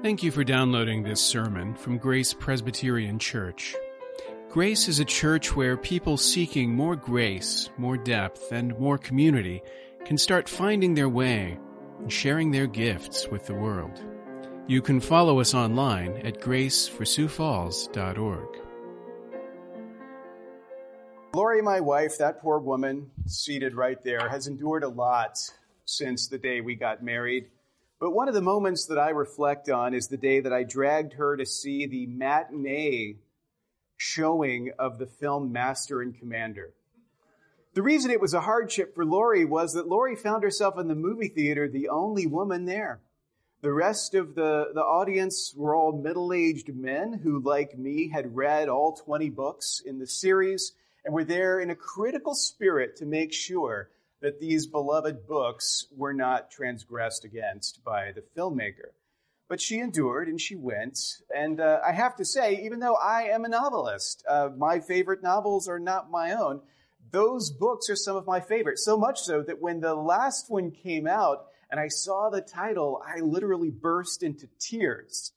Thank you for downloading this sermon from Grace Presbyterian Church. Grace is a church where people seeking more grace, more depth, and more community can start finding their way and sharing their gifts with the world. You can follow us online at graceforsiouxfalls.org. Lori, my wife, that poor woman seated right there, has endured a lot since the day we got married. But one of the moments that I reflect on is the day that I dragged her to see the matinee showing of the film Master and Commander. The reason it was a hardship for Lori was that Lori found herself in the movie theater the only woman there. The rest of the, the audience were all middle aged men who, like me, had read all 20 books in the series and were there in a critical spirit to make sure that these beloved books were not transgressed against by the filmmaker. But she endured and she went. And uh, I have to say, even though I am a novelist, uh, my favorite novels are not my own. Those books are some of my favorites, so much so that when the last one came out and I saw the title, I literally burst into tears.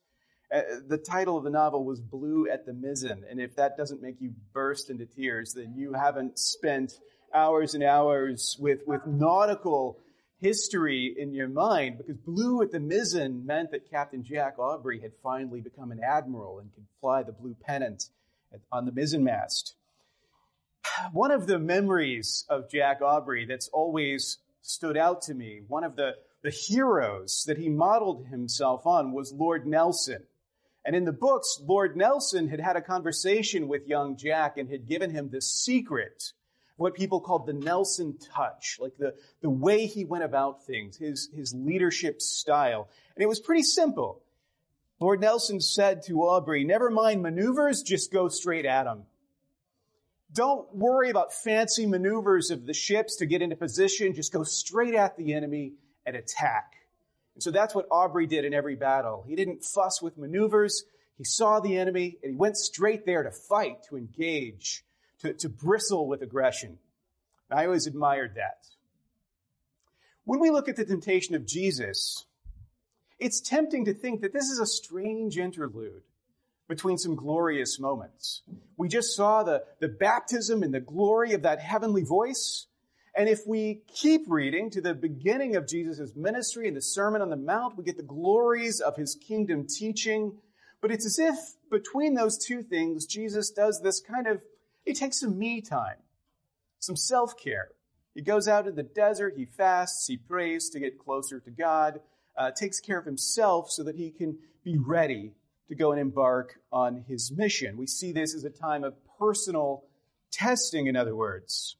Uh, the title of the novel was Blue at the Mizzen. And if that doesn't make you burst into tears, then you haven't spent hours and hours with, with nautical history in your mind because blue at the mizzen meant that Captain Jack Aubrey had finally become an admiral and could fly the blue pennant on the mizzen mast. One of the memories of Jack Aubrey that's always stood out to me, one of the, the heroes that he modeled himself on was Lord Nelson. And in the books, Lord Nelson had had a conversation with young Jack and had given him the secret what people called the Nelson touch, like the, the way he went about things, his, his leadership style. And it was pretty simple. Lord Nelson said to Aubrey, never mind maneuvers, just go straight at them. Don't worry about fancy maneuvers of the ships to get into position. Just go straight at the enemy and attack. And so that's what Aubrey did in every battle. He didn't fuss with maneuvers. He saw the enemy and he went straight there to fight, to engage to, to bristle with aggression. I always admired that. When we look at the temptation of Jesus, it's tempting to think that this is a strange interlude between some glorious moments. We just saw the, the baptism and the glory of that heavenly voice. And if we keep reading to the beginning of Jesus' ministry and the Sermon on the Mount, we get the glories of his kingdom teaching. But it's as if between those two things, Jesus does this kind of he takes some me time, some self care. He goes out in the desert, he fasts, he prays to get closer to God, uh, takes care of himself so that he can be ready to go and embark on his mission. We see this as a time of personal testing, in other words.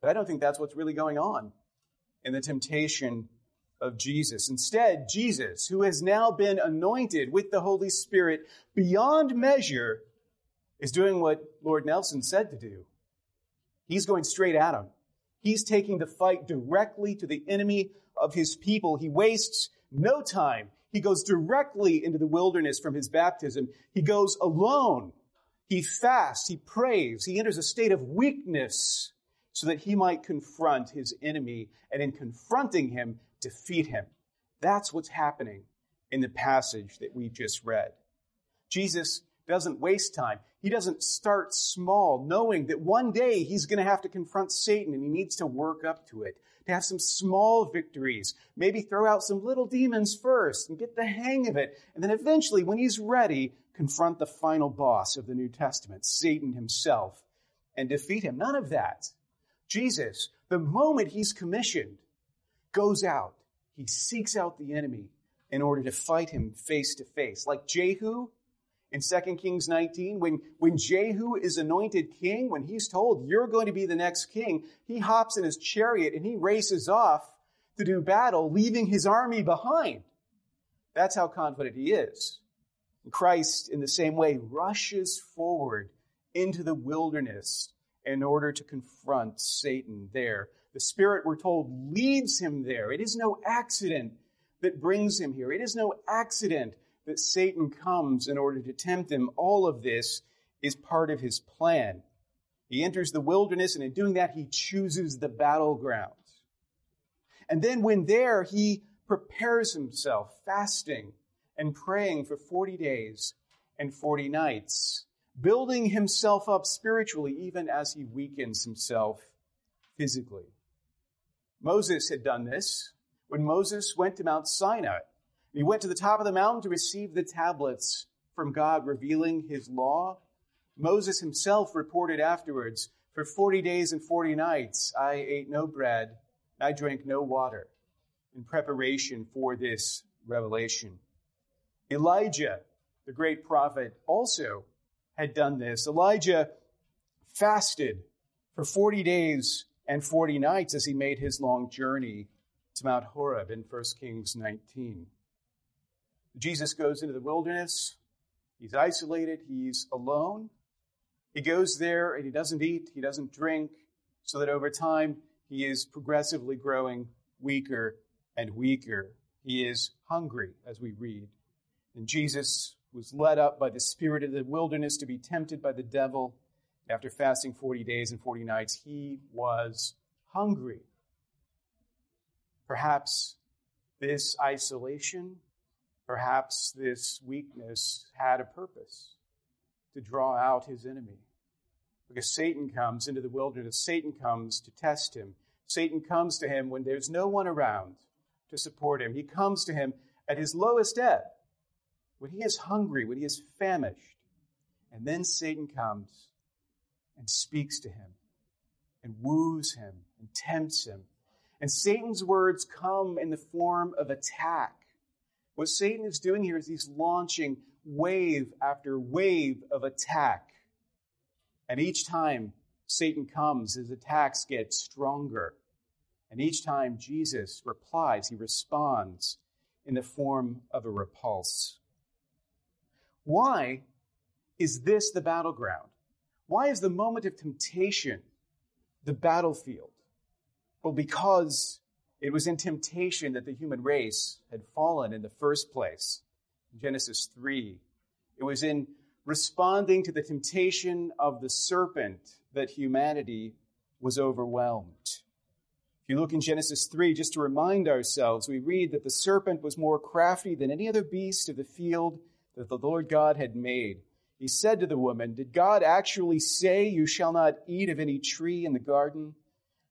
But I don't think that's what's really going on in the temptation of Jesus. Instead, Jesus, who has now been anointed with the Holy Spirit beyond measure, is doing what Lord Nelson said to do. He's going straight at him. He's taking the fight directly to the enemy of his people. He wastes no time. He goes directly into the wilderness from his baptism. He goes alone. He fasts. He prays. He enters a state of weakness so that he might confront his enemy and in confronting him, defeat him. That's what's happening in the passage that we just read. Jesus doesn't waste time. He doesn't start small, knowing that one day he's going to have to confront Satan and he needs to work up to it, to have some small victories, maybe throw out some little demons first and get the hang of it. And then eventually, when he's ready, confront the final boss of the New Testament, Satan himself, and defeat him. None of that. Jesus, the moment he's commissioned, goes out. He seeks out the enemy in order to fight him face to face. Like Jehu, in 2 Kings 19, when, when Jehu is anointed king, when he's told, you're going to be the next king, he hops in his chariot and he races off to do battle, leaving his army behind. That's how confident he is. Christ, in the same way, rushes forward into the wilderness in order to confront Satan there. The Spirit, we're told, leads him there. It is no accident that brings him here. It is no accident that Satan comes in order to tempt him, all of this is part of his plan. He enters the wilderness, and in doing that, he chooses the battleground. And then, when there, he prepares himself, fasting and praying for 40 days and 40 nights, building himself up spiritually even as he weakens himself physically. Moses had done this when Moses went to Mount Sinai. He went to the top of the mountain to receive the tablets from God revealing his law. Moses himself reported afterwards, for 40 days and 40 nights I ate no bread, I drank no water in preparation for this revelation. Elijah, the great prophet, also had done this. Elijah fasted for 40 days and 40 nights as he made his long journey to Mount Horeb in 1 Kings 19. Jesus goes into the wilderness. He's isolated. He's alone. He goes there and he doesn't eat. He doesn't drink so that over time he is progressively growing weaker and weaker. He is hungry, as we read. And Jesus was led up by the Spirit of the wilderness to be tempted by the devil. After fasting 40 days and 40 nights, he was hungry. Perhaps this isolation, perhaps this weakness had a purpose to draw out his enemy. Because Satan comes into the wilderness, Satan comes to test him. Satan comes to him when there's no one around to support him. He comes to him at his lowest ebb when he is hungry, when he is famished. And then Satan comes and speaks to him and woos him and tempts him. And Satan's words come in the form of attack. What Satan is doing here is he's launching wave after wave of attack. And each time Satan comes, his attacks get stronger. And each time Jesus replies, he responds in the form of a repulse. Why is this the battleground? Why is the moment of temptation the battlefield? Well, because it was in temptation that the human race had fallen in the first place. Genesis 3, it was in responding to the temptation of the serpent that humanity was overwhelmed. If you look in Genesis 3, just to remind ourselves, we read that the serpent was more crafty than any other beast of the field that the Lord God had made. He said to the woman, Did God actually say, You shall not eat of any tree in the garden?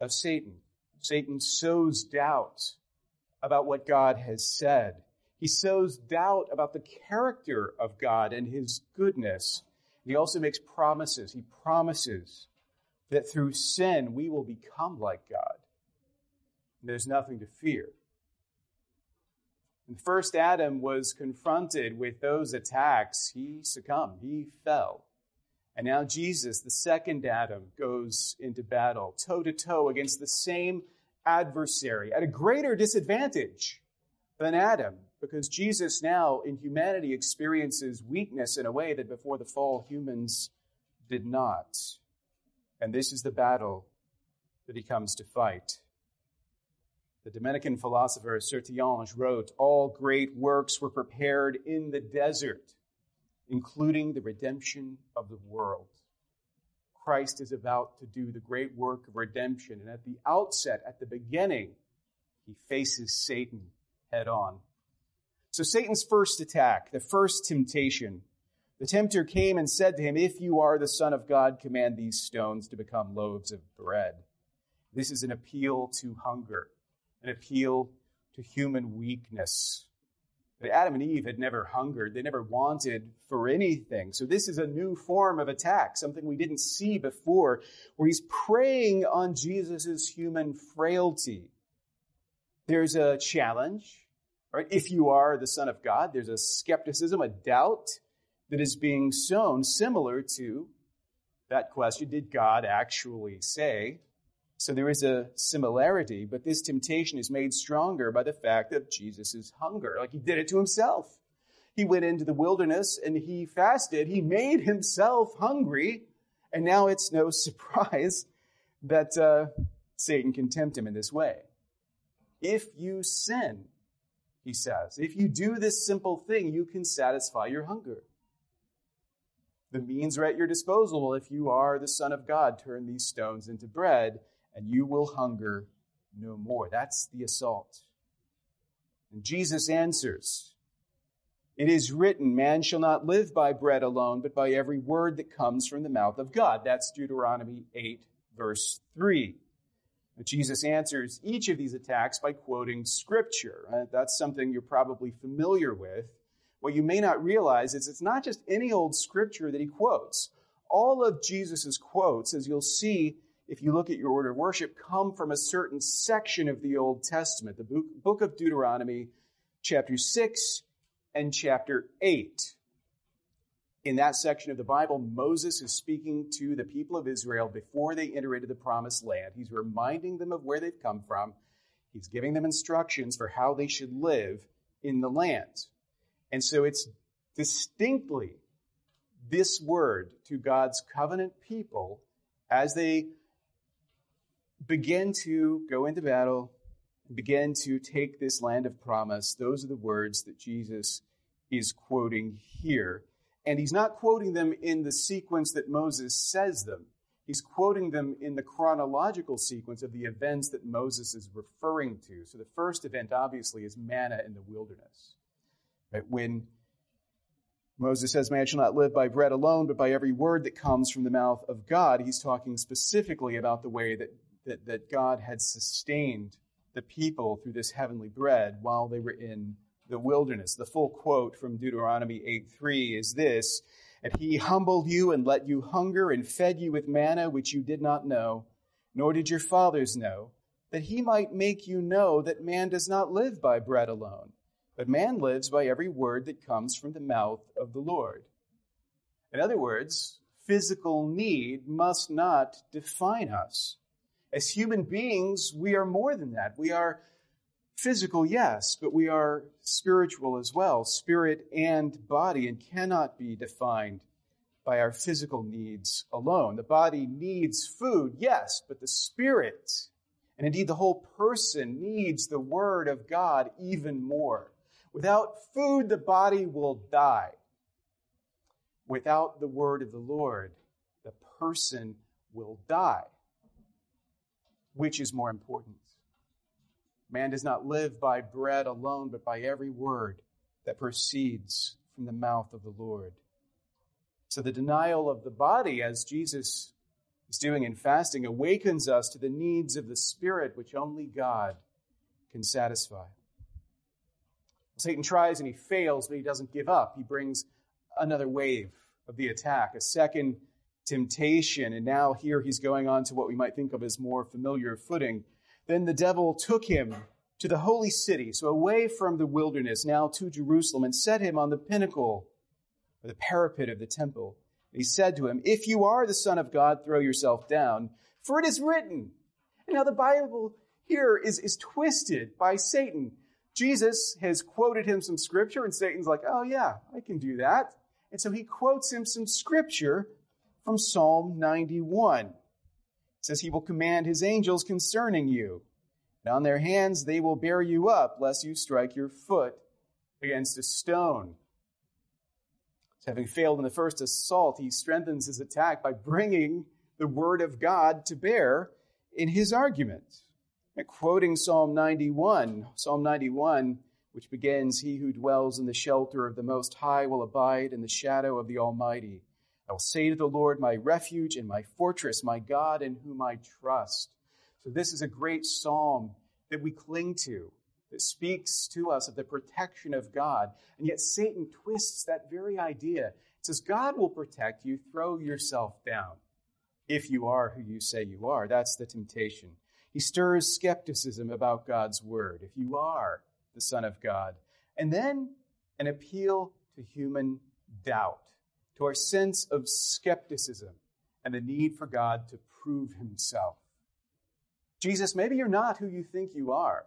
of Satan. Satan sows doubt about what God has said. He sows doubt about the character of God and his goodness. He also makes promises. He promises that through sin we will become like God. There's nothing to fear. When first Adam was confronted with those attacks, he succumbed, he fell. And now Jesus, the second Adam, goes into battle, toe to toe against the same adversary at a greater disadvantage than Adam, because Jesus now in humanity experiences weakness in a way that before the fall humans did not. And this is the battle that he comes to fight. The Dominican philosopher Sertillanges wrote, All great works were prepared in the desert, including the redemption of the world. Christ is about to do the great work of redemption. And at the outset, at the beginning, he faces Satan head on. So Satan's first attack, the first temptation, the tempter came and said to him, If you are the Son of God, command these stones to become loaves of bread. This is an appeal to hunger an appeal to human weakness. But Adam and Eve had never hungered. They never wanted for anything. So this is a new form of attack, something we didn't see before, where he's preying on Jesus' human frailty. There's a challenge, right? If you are the Son of God, there's a skepticism, a doubt that is being sown, similar to that question, did God actually say? So there is a similarity, but this temptation is made stronger by the fact of Jesus' hunger. Like he did it to himself. He went into the wilderness and he fasted. He made himself hungry. And now it's no surprise that uh, Satan can tempt him in this way. If you sin, he says, if you do this simple thing, you can satisfy your hunger. The means are at your disposal. If you are the Son of God, turn these stones into bread, and you will hunger no more. That's the assault. And Jesus answers, It is written, man shall not live by bread alone, but by every word that comes from the mouth of God. That's Deuteronomy 8, verse 3. But Jesus answers each of these attacks by quoting scripture. That's something you're probably familiar with. What you may not realize is it's not just any old scripture that he quotes. All of Jesus' quotes, as you'll see if you look at your order of worship, come from a certain section of the Old Testament, the book of Deuteronomy, chapter 6 and chapter 8. In that section of the Bible, Moses is speaking to the people of Israel before they enter into the promised land. He's reminding them of where they've come from. He's giving them instructions for how they should live in the land. And so it's distinctly this word to God's covenant people as they begin to go into battle, begin to take this land of promise, those are the words that Jesus is quoting here. And he's not quoting them in the sequence that Moses says them. He's quoting them in the chronological sequence of the events that Moses is referring to. So the first event, obviously, is manna in the wilderness. Right? When Moses says, Man shall not live by bread alone, but by every word that comes from the mouth of God, he's talking specifically about the way that that, that God had sustained the people through this heavenly bread while they were in the wilderness. The full quote from Deuteronomy 8:3 is this, "And he humbled you and let you hunger and fed you with manna which you did not know, nor did your fathers know, that he might make you know that man does not live by bread alone, but man lives by every word that comes from the mouth of the Lord." In other words, physical need must not define us. As human beings, we are more than that. We are physical, yes, but we are spiritual as well, spirit and body, and cannot be defined by our physical needs alone. The body needs food, yes, but the spirit, and indeed the whole person, needs the Word of God even more. Without food, the body will die. Without the Word of the Lord, the person will die. Which is more important? Man does not live by bread alone, but by every word that proceeds from the mouth of the Lord. So the denial of the body, as Jesus is doing in fasting, awakens us to the needs of the Spirit, which only God can satisfy. Satan tries and he fails, but he doesn't give up. He brings another wave of the attack, a second temptation. And now here he's going on to what we might think of as more familiar footing. Then the devil took him to the holy city, so away from the wilderness, now to Jerusalem, and set him on the pinnacle, or the parapet of the temple. And he said to him, If you are the Son of God, throw yourself down, for it is written. And now the Bible here is, is twisted by Satan. Jesus has quoted him some scripture, and Satan's like, Oh, yeah, I can do that. And so he quotes him some scripture from Psalm 91. It says, He will command His angels concerning you. And on their hands they will bear you up, lest you strike your foot against a stone. So having failed in the first assault, he strengthens his attack by bringing the word of God to bear in his argument. And quoting Psalm 91, Psalm 91, which begins, He who dwells in the shelter of the Most High will abide in the shadow of the Almighty. I will say to the Lord, my refuge and my fortress, my God in whom I trust. So this is a great psalm that we cling to, that speaks to us of the protection of God. And yet Satan twists that very idea. It says, God will protect you. Throw yourself down if you are who you say you are. That's the temptation. He stirs skepticism about God's word. If you are the Son of God. And then an appeal to human doubt to our sense of skepticism and the need for God to prove himself. Jesus, maybe you're not who you think you are.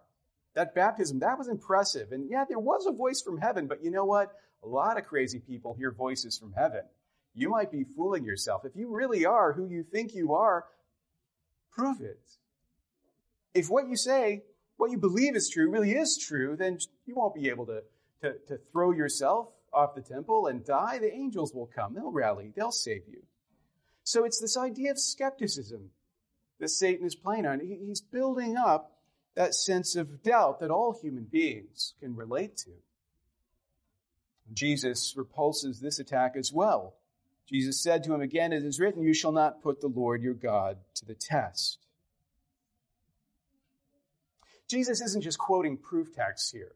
That baptism, that was impressive. And yeah, there was a voice from heaven, but you know what? A lot of crazy people hear voices from heaven. You might be fooling yourself. If you really are who you think you are, prove it. If what you say, what you believe is true, really is true, then you won't be able to, to, to throw yourself off the temple and die. The angels will come. They'll rally. They'll save you. So it's this idea of skepticism that Satan is playing on. He's building up that sense of doubt that all human beings can relate to. Jesus repulses this attack as well. Jesus said to him again, It is written, You shall not put the Lord your God to the test. Jesus isn't just quoting proof texts here.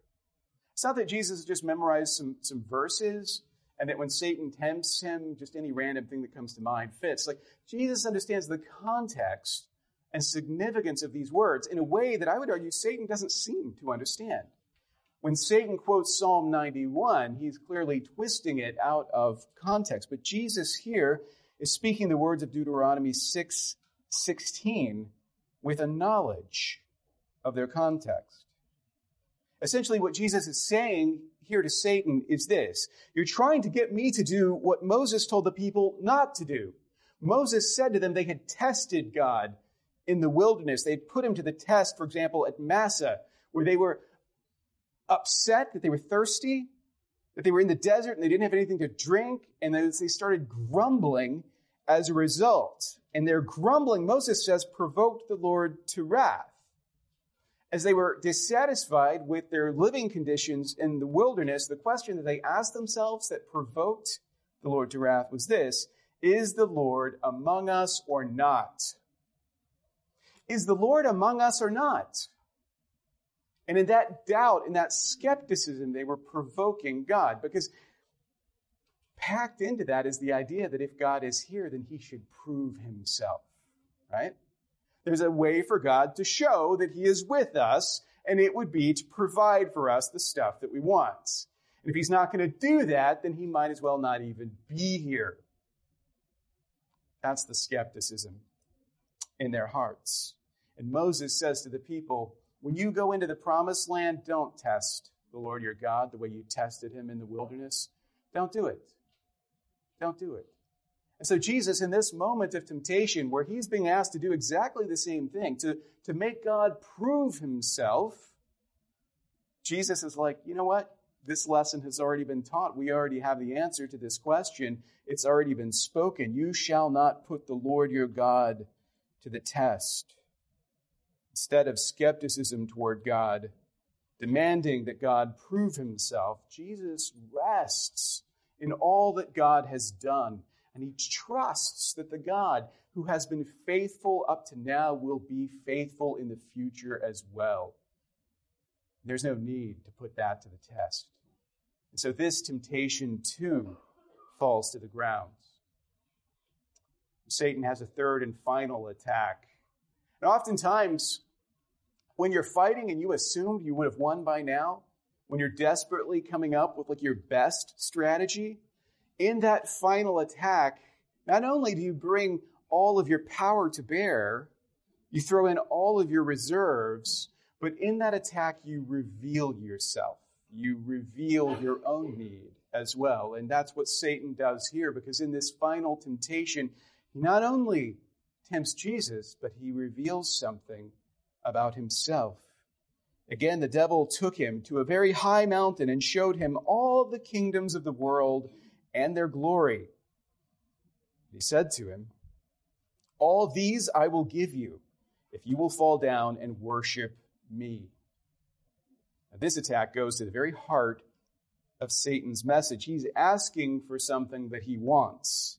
It's not that Jesus just memorized some, some verses and that when Satan tempts him, just any random thing that comes to mind fits. Like, Jesus understands the context and significance of these words in a way that I would argue Satan doesn't seem to understand. When Satan quotes Psalm 91, he's clearly twisting it out of context. But Jesus here is speaking the words of Deuteronomy 6 16 with a knowledge of their context. Essentially, what Jesus is saying here to Satan is this. You're trying to get me to do what Moses told the people not to do. Moses said to them they had tested God in the wilderness. They put him to the test, for example, at Massah, where they were upset that they were thirsty, that they were in the desert and they didn't have anything to drink, and they started grumbling as a result. And their grumbling, Moses says, provoked the Lord to wrath. As they were dissatisfied with their living conditions in the wilderness, the question that they asked themselves that provoked the Lord to wrath was this Is the Lord among us or not? Is the Lord among us or not? And in that doubt, in that skepticism, they were provoking God because packed into that is the idea that if God is here, then he should prove himself, right? There's a way for God to show that he is with us, and it would be to provide for us the stuff that we want. And if he's not going to do that, then he might as well not even be here. That's the skepticism in their hearts. And Moses says to the people, when you go into the promised land, don't test the Lord your God the way you tested him in the wilderness. Don't do it. Don't do it. And so Jesus, in this moment of temptation, where he's being asked to do exactly the same thing, to, to make God prove himself, Jesus is like, you know what? This lesson has already been taught. We already have the answer to this question. It's already been spoken. You shall not put the Lord your God to the test. Instead of skepticism toward God, demanding that God prove himself, Jesus rests in all that God has done. And he trusts that the God who has been faithful up to now will be faithful in the future as well. There's no need to put that to the test. And so this temptation too falls to the ground. Satan has a third and final attack. And oftentimes, when you're fighting and you assumed you would have won by now, when you're desperately coming up with like your best strategy, in that final attack, not only do you bring all of your power to bear, you throw in all of your reserves, but in that attack, you reveal yourself. You reveal your own need as well. And that's what Satan does here, because in this final temptation, he not only tempts Jesus, but he reveals something about himself. Again, the devil took him to a very high mountain and showed him all the kingdoms of the world and their glory. He said to him, All these I will give you if you will fall down and worship me. Now, this attack goes to the very heart of Satan's message. He's asking for something that he wants.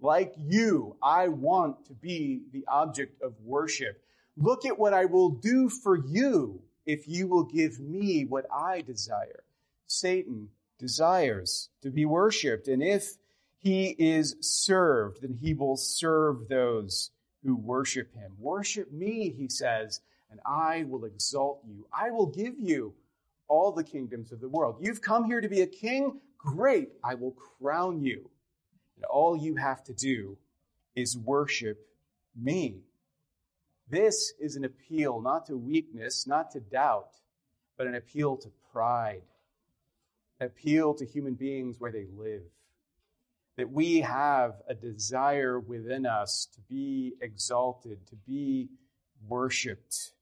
Like you, I want to be the object of worship. Look at what I will do for you if you will give me what I desire. Satan desires to be worshiped, and if he is served, then he will serve those who worship him. Worship me, he says, and I will exalt you. I will give you all the kingdoms of the world. You've come here to be a king? Great. I will crown you. And all you have to do is worship me. This is an appeal not to weakness, not to doubt, but an appeal to pride, appeal to human beings where they live. That we have a desire within us to be exalted, to be worshiped.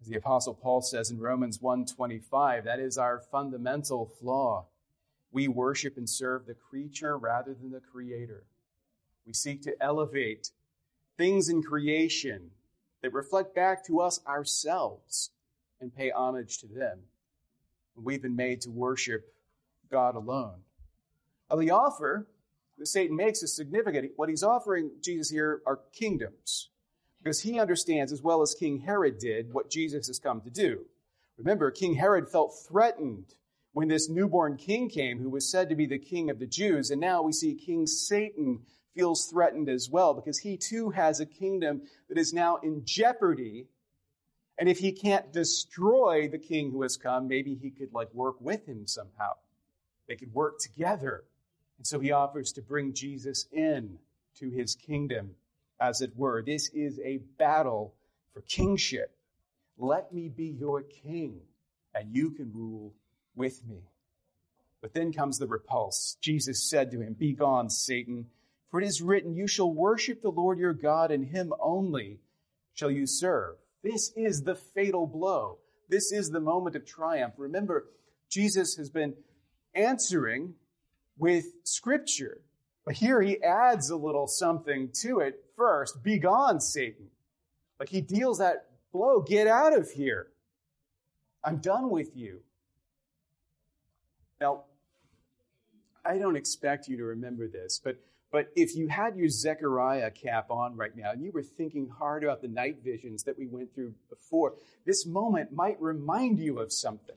As the apostle Paul says in Romans 1:25, that is our fundamental flaw. We worship and serve the creature rather than the creator. We seek to elevate things in creation that reflect back to us ourselves and pay homage to them. We've been made to worship God alone. Now, the offer that Satan makes is significant. What he's offering Jesus here are kingdoms, because he understands, as well as King Herod did, what Jesus has come to do. Remember, King Herod felt threatened when this newborn king came, who was said to be the king of the Jews, and now we see King Satan feels threatened as well, because he too has a kingdom that is now in jeopardy and if he can't destroy the king who has come, maybe he could like work with him somehow. They could work together. And so he offers to bring Jesus in to his kingdom, as it were. This is a battle for kingship. Let me be your king, and you can rule with me. But then comes the repulse. Jesus said to him, Begone, Satan, for it is written, You shall worship the Lord your God, and him only shall you serve. This is the fatal blow. This is the moment of triumph. Remember, Jesus has been answering with scripture. But here he adds a little something to it first. Begone, Satan. Like he deals that blow. Get out of here. I'm done with you. Now, I don't expect you to remember this, but but if you had your Zechariah cap on right now and you were thinking hard about the night visions that we went through before, this moment might remind you of something.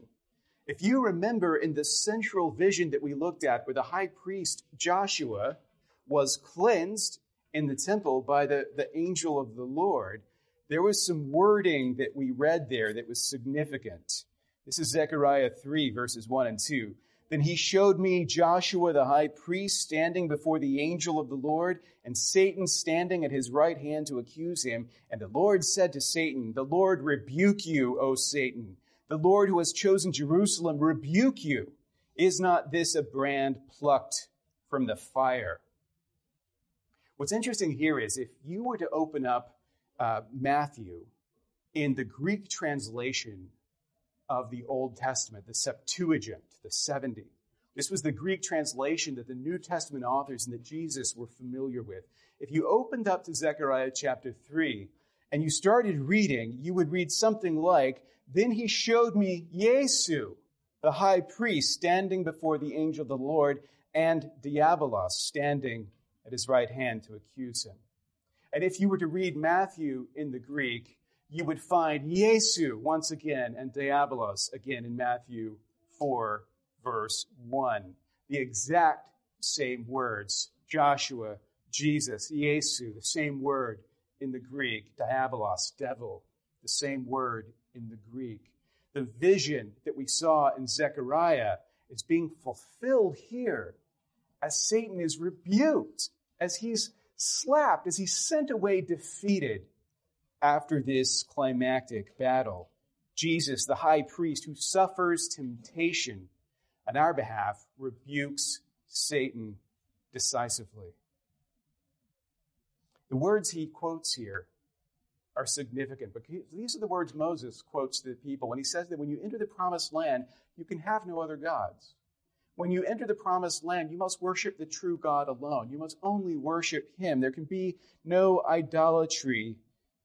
If you remember in the central vision that we looked at, where the high priest Joshua was cleansed in the temple by the, the angel of the Lord, there was some wording that we read there that was significant. This is Zechariah 3, verses 1 and 2. Then he showed me Joshua the high priest standing before the angel of the Lord, and Satan standing at his right hand to accuse him. And the Lord said to Satan, The Lord rebuke you, O Satan. The Lord who has chosen Jerusalem rebuke you. Is not this a brand plucked from the fire? What's interesting here is if you were to open up uh, Matthew in the Greek translation of the Old Testament, the Septuagint, the 70. This was the Greek translation that the New Testament authors and that Jesus were familiar with. If you opened up to Zechariah chapter 3 and you started reading, you would read something like, Then he showed me Yesu, the high priest, standing before the angel of the Lord, and Diabolos standing at his right hand to accuse him. And if you were to read Matthew in the Greek, you would find Yesu once again and Diabolos again in Matthew 4, verse 1. The exact same words Joshua, Jesus, Yesu, the same word in the Greek, diabolos, devil, the same word in the Greek. The vision that we saw in Zechariah is being fulfilled here as Satan is rebuked, as he's slapped, as he's sent away defeated after this climactic battle. Jesus, the high priest who suffers temptation on our behalf, rebukes Satan decisively. The words he quotes here are significant, but these are the words Moses quotes to the people when he says that when you enter the promised land, you can have no other gods. When you enter the promised land, you must worship the true God alone. You must only worship him. There can be no idolatry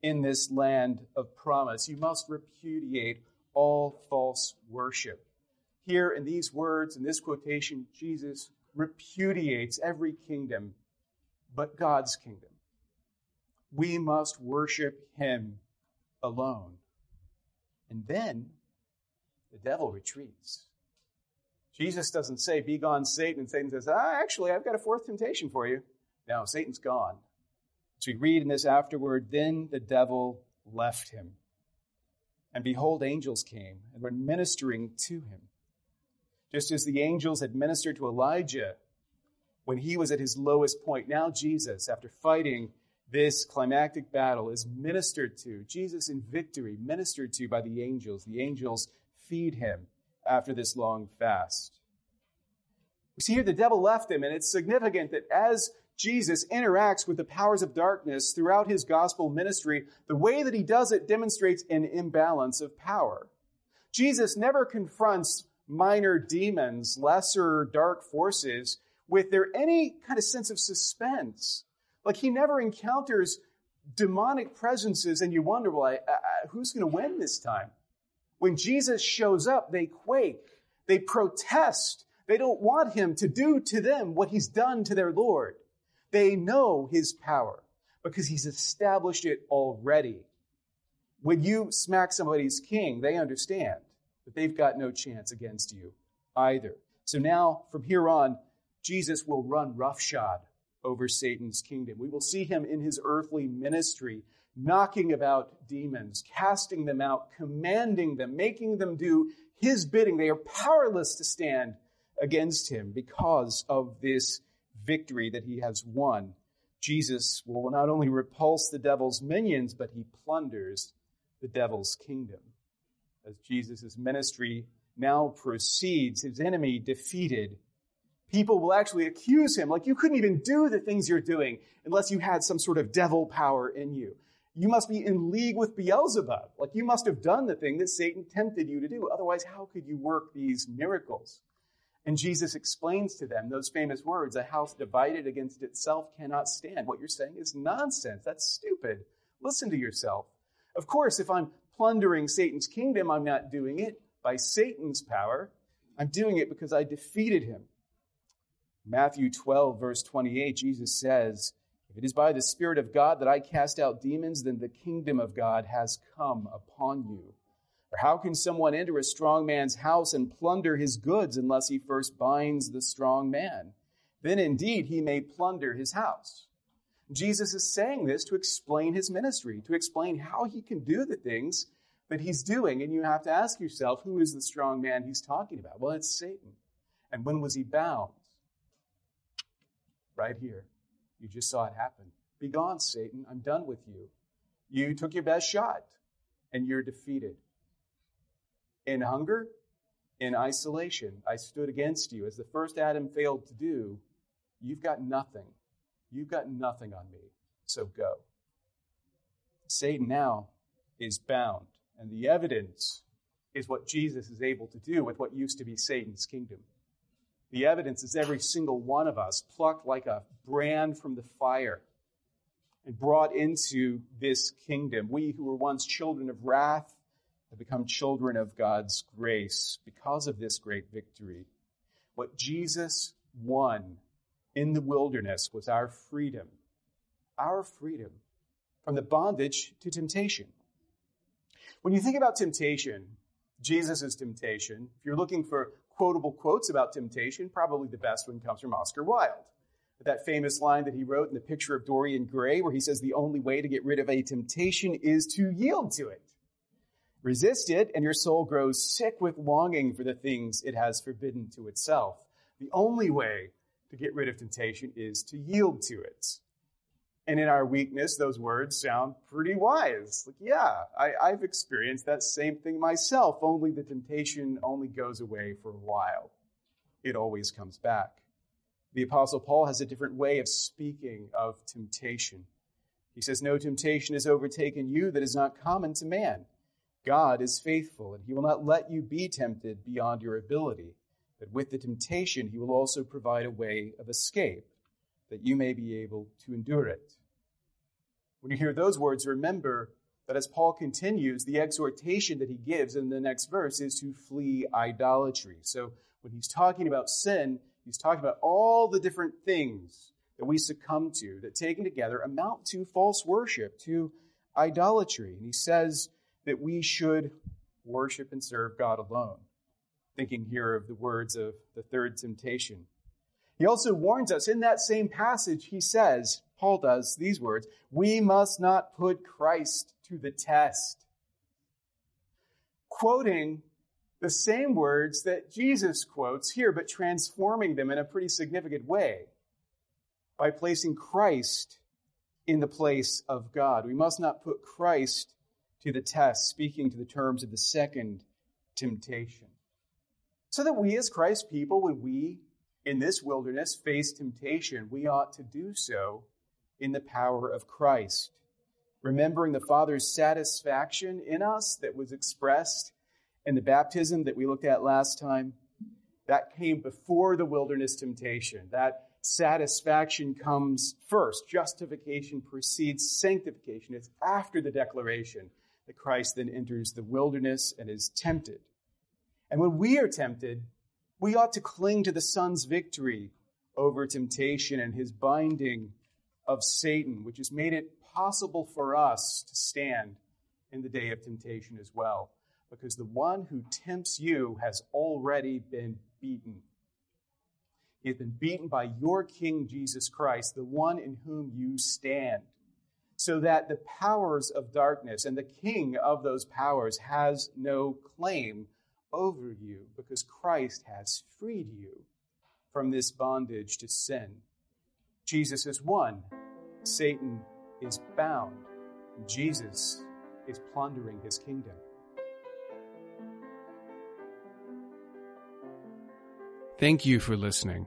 in this land of promise. You must repudiate all false worship. Here in these words, in this quotation, Jesus repudiates every kingdom but God's kingdom. We must worship him alone. And then the devil retreats. Jesus doesn't say, Be gone, Satan. And Satan says, ah, Actually, I've got a fourth temptation for you. Now Satan's gone. So we read in this afterward, then the devil left him. And behold, angels came and were ministering to him. Just as the angels had ministered to Elijah when he was at his lowest point, now Jesus, after fighting This climactic battle is ministered to, Jesus in victory, ministered to by the angels. The angels feed him after this long fast. We see here the devil left him, and it's significant that as Jesus interacts with the powers of darkness throughout his gospel ministry, the way that he does it demonstrates an imbalance of power. Jesus never confronts minor demons, lesser dark forces, with there any kind of sense of suspense like he never encounters demonic presences and you wonder, well, I, I, who's going to win this time? When Jesus shows up, they quake. They protest. They don't want him to do to them what he's done to their Lord. They know his power because he's established it already. When you smack somebody's king, they understand that they've got no chance against you either. So now, from here on, Jesus will run roughshod over Satan's kingdom. We will see him in his earthly ministry, knocking about demons, casting them out, commanding them, making them do his bidding. They are powerless to stand against him because of this victory that he has won. Jesus will not only repulse the devil's minions, but he plunders the devil's kingdom. As Jesus' ministry now proceeds, his enemy defeated people will actually accuse him. Like, you couldn't even do the things you're doing unless you had some sort of devil power in you. You must be in league with Beelzebub. Like, you must have done the thing that Satan tempted you to do. Otherwise, how could you work these miracles? And Jesus explains to them those famous words a house divided against itself cannot stand. What you're saying is nonsense. That's stupid. Listen to yourself. Of course, if I'm plundering Satan's kingdom, I'm not doing it by Satan's power. I'm doing it because I defeated him. Matthew 12, verse 28, Jesus says, If it is by the Spirit of God that I cast out demons, then the kingdom of God has come upon you. Or how can someone enter a strong man's house and plunder his goods unless he first binds the strong man? Then indeed he may plunder his house. Jesus is saying this to explain his ministry, to explain how he can do the things that he's doing. And you have to ask yourself, who is the strong man he's talking about? Well, it's Satan. And when was he bound? right here. You just saw it happen. Be gone, Satan. I'm done with you. You took your best shot and you're defeated. In hunger, in isolation, I stood against you. As the first Adam failed to do, you've got nothing. You've got nothing on me. So go. Satan now is bound, and the evidence is what Jesus is able to do with what used to be Satan's kingdom. The evidence is every single one of us plucked like a brand from the fire and brought into this kingdom. We who were once children of wrath have become children of God's grace because of this great victory. What Jesus won in the wilderness was our freedom, our freedom from the bondage to temptation. When you think about temptation, Jesus' temptation, if you're looking for quotable quotes about temptation, probably the best one comes from Oscar Wilde. That famous line that he wrote in the picture of Dorian Gray, where he says the only way to get rid of a temptation is to yield to it. Resist it, and your soul grows sick with longing for the things it has forbidden to itself. The only way to get rid of temptation is to yield to it. And in our weakness, those words sound pretty wise. Like, yeah, I, have experienced that same thing myself, only the temptation only goes away for a while. It always comes back. The Apostle Paul has a different way of speaking of temptation. He says, No temptation has overtaken you that is not common to man. God is faithful, and he will not let you be tempted beyond your ability. But with the temptation, he will also provide a way of escape that you may be able to endure it. When you hear those words, remember that as Paul continues, the exhortation that he gives in the next verse is to flee idolatry. So when he's talking about sin, he's talking about all the different things that we succumb to that taken together amount to false worship, to idolatry. And he says that we should worship and serve God alone. Thinking here of the words of the third temptation. He also warns us in that same passage, he says, Paul does these words, we must not put Christ to the test. Quoting the same words that Jesus quotes here, but transforming them in a pretty significant way by placing Christ in the place of God. We must not put Christ to the test, speaking to the terms of the second temptation. So that we, as Christ's people, when we in this wilderness face temptation, we ought to do so in the power of Christ, remembering the Father's satisfaction in us that was expressed in the baptism that we looked at last time. That came before the wilderness temptation. That satisfaction comes first. Justification precedes sanctification. It's after the declaration that Christ then enters the wilderness and is tempted. And when we are tempted, we ought to cling to the Son's victory over temptation and his binding of Satan, which has made it possible for us to stand in the day of temptation as well. Because the one who tempts you has already been beaten. He has been beaten by your King Jesus Christ, the one in whom you stand, so that the powers of darkness and the king of those powers has no claim over you, because Christ has freed you from this bondage to sin. Jesus is won, Satan is bound, Jesus is plundering his kingdom. Thank you for listening.